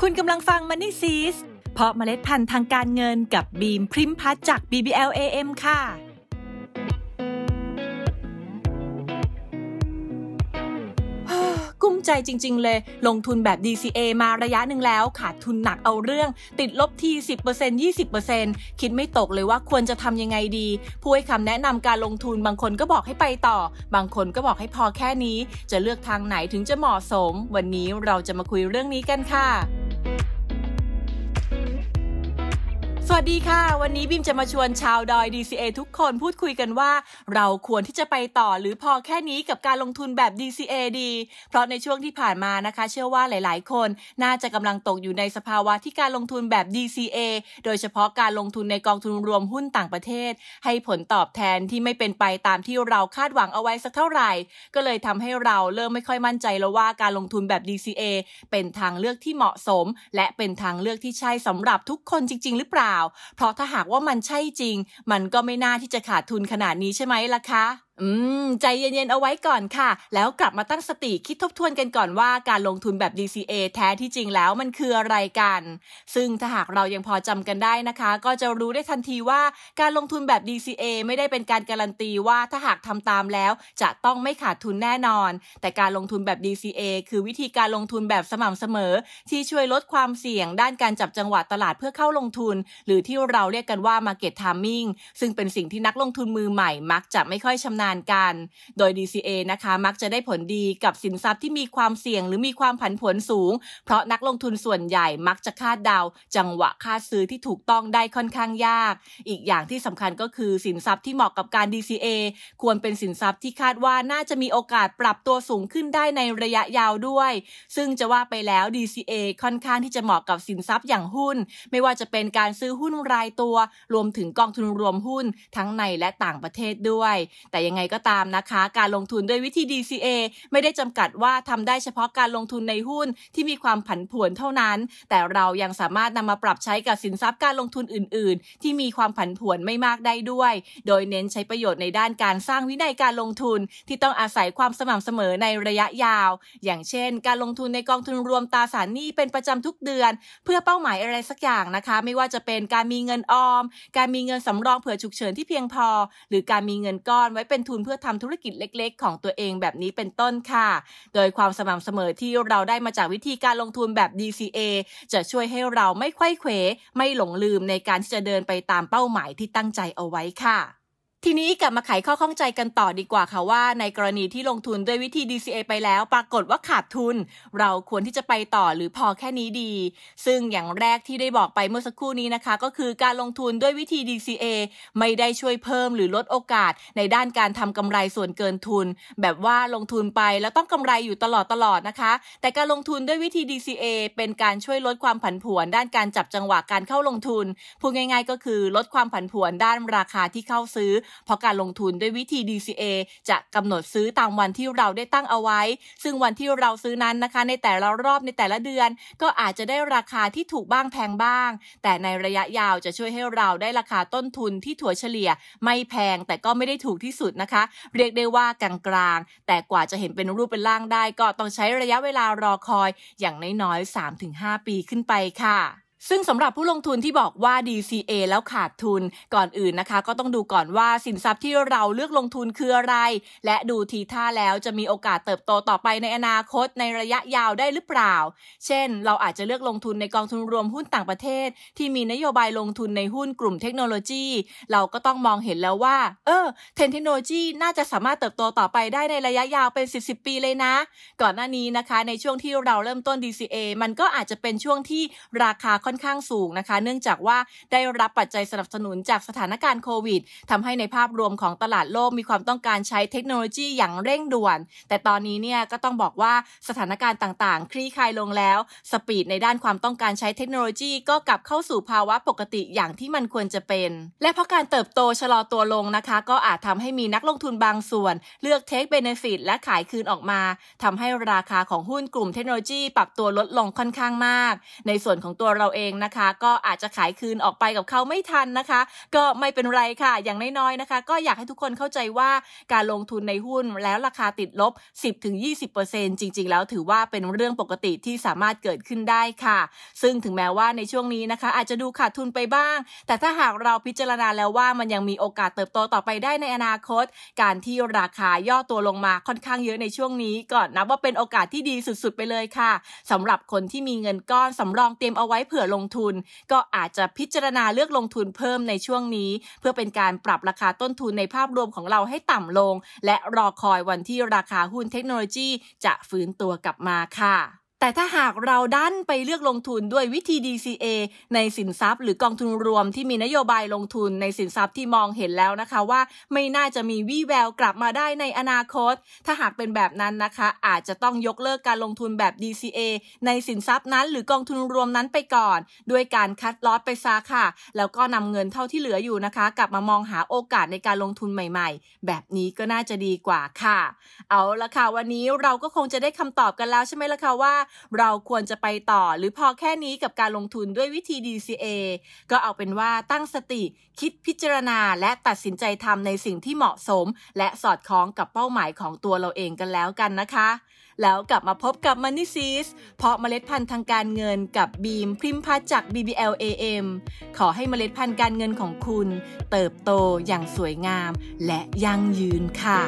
คุณกำลังฟัง Money s e e s เพราะเมล็ดพันธุ์ทางการเงินกับบีมพริมพัฒจาก BBL AM ค่ะ กุ้มใจจริง ๆ เลย ลงทุนแบบ DCA มาระยะหนึ่งแล้ว ขาดทุนหนักเอาเรื่อง ติดลบที 10% 20%คิดไม่ตกเลยว่าควรจะทำยังไงดีผู้ให้คำแนะนำการลงทุนบางคนก็บอกให้ไปต่อ บางคนก็บอกให้พอแค่นี้ จะเลือกทางไหนถึงจะเหมาะสม วันนี้เราจะมาคุยเรื่องนี้กันค่ะ วัสดีค่ะ วันนี้บิมจะมาชวนชาวดอย DCA ทุกคนพูดคุยกันว่า เราควรที่จะไปต่อหรือพอแค่นี้กับการลงทุนแบบ DCA ดี เพราะในช่วงที่ผ่านมานะคะ เชื่อว่าหลาย ๆ คนน่าจะกำลังตกอยู่ในสภาวะที่การลงทุนแบบ DCA โดยเฉพาะการลงทุนในกองทุนรวมหุ้นต่างประเทศ ให้ผลตอบแทนที่ไม่เป็นไปตามที่เราคาดหวังเอาไว้สักเท่าไหร่ ก็เลยทำให้เราเริ่มไม่ค่อยมั่นใจแล้วว่าการลงทุนแบบ DCA เป็นทางเลือกที่เหมาะสม และเป็นทางเลือกที่ใช่สำหรับทุกคนจริง ๆ หรือเปล่าเพราะถ้าหากว่ามันใช่จริง มันก็ไม่น่าที่จะขาดทุนขนาดนี้ใช่ไหมล่ะคะอืม ใจเย็นๆ เอาไว้ก่อนค่ะ แล้วกลับมาตั้งสติคิดทบทวนกันก่อนว่าการลงทุนแบบ DCA แท้ที่จริงแล้วมันคืออะไรกัน ซึ่งถ้าหากเรายังพอจำกันได้นะคะ ก็จะรู้ได้ทันทีว่าการลงทุนแบบ DCA ไม่ได้เป็นการการันตีว่าถ้าหากทำตามแล้ว จะต้องไม่ขาดทุนแน่นอน แต่การลงทุนแบบ DCA คือวิธีการลงทุนแบบสม่ำเสมอ ที่ช่วยลดความเสี่ยง ด้านการจับจังหวะตลาดเพื่อเข้าลงทุน หรือที่เราเรียกกันว่า Market Timing ซึ่งเป็นสิ่งที่นักลงทุนมือใหม่มักจะไม่ค่อยชำนาญกัน โดย DCA นะคะมักจะได้ผลดีกับสินทรัพย์ที่มีความเสี่ยงหรือมีความผันผวนสูง เพราะนักลงทุนส่วนใหญ่มักจะคาดเดา จังหวะคาดซื้อที่ถูกต้องได้ค่อนข้างยาก อีกอย่างที่สำคัญก็คือสินทรัพย์ที่เหมาะกับการ DCA ควรเป็นสินทรัพย์ที่คาดว่าน่าจะมีโอกาสปรับตัวสูงขึ้นได้ในระยะยาวด้วย ซึ่งจะว่าไปแล้ว DCA ค่อนข้างที่จะเหมาะกับสินทรัพย์อย่างหุ้น ไม่ว่าจะเป็นการซื้อหุ้นรายตัว รวมถึงกองทุนรวมหุ้นทั้งในและต่างประเทศด้วย แต่ยังไงก็ตามนะคะ การลงทุนด้วยวิธี DCA ไม่ได้จำกัดว่าทำได้เฉพาะการลงทุนในหุ้นที่มีความผันผวนเท่านั้น แต่เรายังสามารถนำมาปรับใช้กับสินทรัพย์การลงทุนอื่น ๆ ที่มีความผันผวนไม่มากได้ด้วย โดยเน้นใช้ประโยชน์ในด้านการสร้างวินัยการลงทุนที่ต้องอาศัยความสม่ำเสมอในระยะยาว อย่างเช่น การลงทุนในกองทุนรวมตราสารหนี้เป็นประจำทุกเดือน เพื่อเป้าหมายอะไรสักอย่างนะคะ ไม่ว่าจะเป็นการมีเงินออม การมีเงินสำรองเผื่อฉุกเฉินที่เพียงพอ หรือการมีเงินก้อนไว้เป็นทุนเพื่อทำธุรกิจเล็ก ๆ ของตัวเองแบบนี้เป็นต้นค่ะ โดยความสม่ำเสมอที่เราได้มาจากวิธีการลงทุนแบบ DCA จะช่วยให้เราไม่ไขว้เขวไม่หลงลืมในการที่จะเดินไปตามเป้าหมายที่ตั้งใจเอาไว้ค่ะ ทีนี้กลับมาไขข้อข้องใจกันต่อดีกว่าค่ะว่าในกรณีที่ลงทุนด้วยวิธี DCA ไปแล้ว ปรากฏว่าขาดทุน เราควรที่จะไปต่อหรือพอแค่นี้ดี ซึ่งอย่างแรกที่ได้บอกไปเมื่อสักครู่นี้นะคะ ก็คือการลงทุนด้วยวิธี DCA ไม่ได้ช่วยเพิ่มหรือลดโอกาส ในด้านการทำกำไรส่วนเกินทุน แบบว่าลงทุนไปแล้วต้องกำไรอยู่ตลอดตลอดนะคะ แต่การลงทุนด้วยวิธี DCA เป็นการช่วยลดความผันผวน ด้านการจับจังหวะการเข้าลงทุนพูดง่าย ๆ ก็คือลดความผันผวนด้านราคาที่เข้าซื้อเพราะการลงทุนด้วยวิธี DCA จะกำหนดซื้อตามวันที่เราได้ตั้งเอาไว้ ซึ่งวันที่เราซื้อนั้นนะคะ ในแต่ละรอบในแต่ละเดือน ก็อาจจะได้ราคาที่ถูกบ้างแพงบ้าง แต่ในระยะยาวจะช่วยให้เราได้ราคาต้นทุนที่ถั่วเฉลี่ย ไม่แพงแต่ก็ไม่ได้ถูกที่สุดนะคะ เรียกได้ว่ากลางๆแต่กว่าจะเห็นเป็นรูปเป็นร่างได้ ก็ต้องใช้ระยะเวลารอคอยอย่างน้อยๆ3-5 ปีขึ้นไปค่ะ ซึ่งสำหรับผู้ลงทุนที่บอกว่า DCA แล้วขาดทุนก่อนอื่นนะคะ ก็ต้องดูก่อนว่าสินทรัพย์ที่เราเลือกลงทุนคืออะไร และดูทีท่าแล้วจะมีโอกาสเติบโตต่อไปในอนาคตในระยะยาวได้หรือเปล่า เช่น เราอาจจะเลือกลงทุนในกองทุนรวมหุ้นต่างประเทศ ที่มีนโยบายลงทุนในหุ้นกลุ่มเทคโนโลยี เราก็ต้องมองเห็นแล้วว่า เออเทคโนโลยีน่าจะสามารถเติบโตต่อไปได้ในระยะยาวเป็น 10 10 ปีเลยนะ ก่อนหน้านี้นะคะ ในช่วงที่เราเริ่มต้น DCA มันก็อาจจะเป็นช่วงที่ราคาค่อนอนข้างสูงนะคะ เนื่องจากว่าได้รับปัจจัยสนับสนุนจากสถานการณ์โควิดทำให้ในภาพรวมของตลาดโลกมีความต้องการใช้เทคโนโลยีอย่างเร่งด่วน แต่ตอนนี้เนี่ยก็ต้องบอกว่าสถานการณ์ต่างๆ คลี่คลายลงแล้ว สปีดในด้านความต้องการใช้เทคโนโลยีก็กลับเข้าสู่ภาวะปกติอย่างที่มันควรจะเป็น และเพราะการเติบโตชะลอตัวลงนะคะ ก็อาจทำให้มีนักลงทุนบางส่วน เลือกเทคเบเนฟิตและขายคืนออกมาทำให้ราคาของหุ้นกลุ่มเทคโนโลยีปรับตัวลดลงค่อนข้างมาก ในส่วนของตัวเราเององนะคะ ก็อาจจะขายคืนออกไปกับเขาไม่ทันนะคะ ก็ไม่เป็นไรค่ะ อย่างน้อยๆนะคะ ก็อยากให้ทุกคนเข้าใจว่าการลงทุนในหุ้นแล้วราคาติดลบ 10-20%จริง ๆ แล้วถือว่าเป็นเรื่องปกติที่สามารถเกิดขึ้นได้ค่ะ ซึ่งถึงแม้ว่าในช่วงนี้นะคะ อาจจะดูขาดทุนไปบ้าง แต่ถ้าหากเราพิจารณาแล้วว่ามันยังมีโอกาสเติบโตต่อไปได้ในอนาคต การที่ราคาย่อตัวลงมาค่อนข้างเยอะในช่วงนี้ก็นับว่าเป็นโอกาสที่ดีสุดๆไปเลยค่ะสำหรับคนที่มีเงินก้อนสำรองเตรียมเอาไว้เผื่อลงทุน ก็อาจจะพิจารณาเลือกลงทุนเพิ่มในช่วงนี้ เพื่อเป็นการปรับราคาต้นทุนในภาพรวมของเราให้ต่ำลง และรอคอยวันที่ราคาหุ้นเทคโนโลยีจะฟื้นตัวกลับมาค่ะ แต่ถ้าหากเราดันไปเลือกลงทุนด้วยวิธี DCA ในสินทรัพย์ หรือกองทุนรวมที่มีนโยบายลงทุนในสินทรัพย์ที่มองเห็นแล้วนะคะว่าไม่น่าจะมีวี่แววกลับมาได้ในอนาคต ถ้าหากเป็นแบบนั้นนะคะ อาจจะต้องยกเลิกการลงทุนแบบ DCA ในสินทรัพย์นั้น หรือกองทุนรวมนั้นไปก่อน ด้วยการคัดลอตไปซะค่ะ แล้วก็นำเงินเท่าที่เหลืออยู่นะคะ กลับมามองหาโอกาสในการลงทุนใหม่ ๆ แบบนี้ก็น่าจะดีกว่าค่ะ เอาละค่ะวันนี้เราก็คงจะได้คำตอบกันแล้วใช่ไหมล่ะคะว่าเราควรจะไปต่อหรือพอแค่นี้กับการลงทุนด้วยวิธี DCA ก็เอาเป็นว่าตั้งสติคิดพิจารณาและตัดสินใจทำในสิ่งที่เหมาะสม และสอดคล้องกับเป้าหมายของตัวเราเองกันแล้วกันนะคะ แล้วกลับมาพบกับ Money s e e s เพราะเมล็ดพันธุ์ทางการเงินกับบีมพริมพ์พัฒจาก BBL AM ขอให้เมล็ดพันธุ์การเงินของคุณ เติบโตอย่างสวยงาม และยั่งยืนค่ะ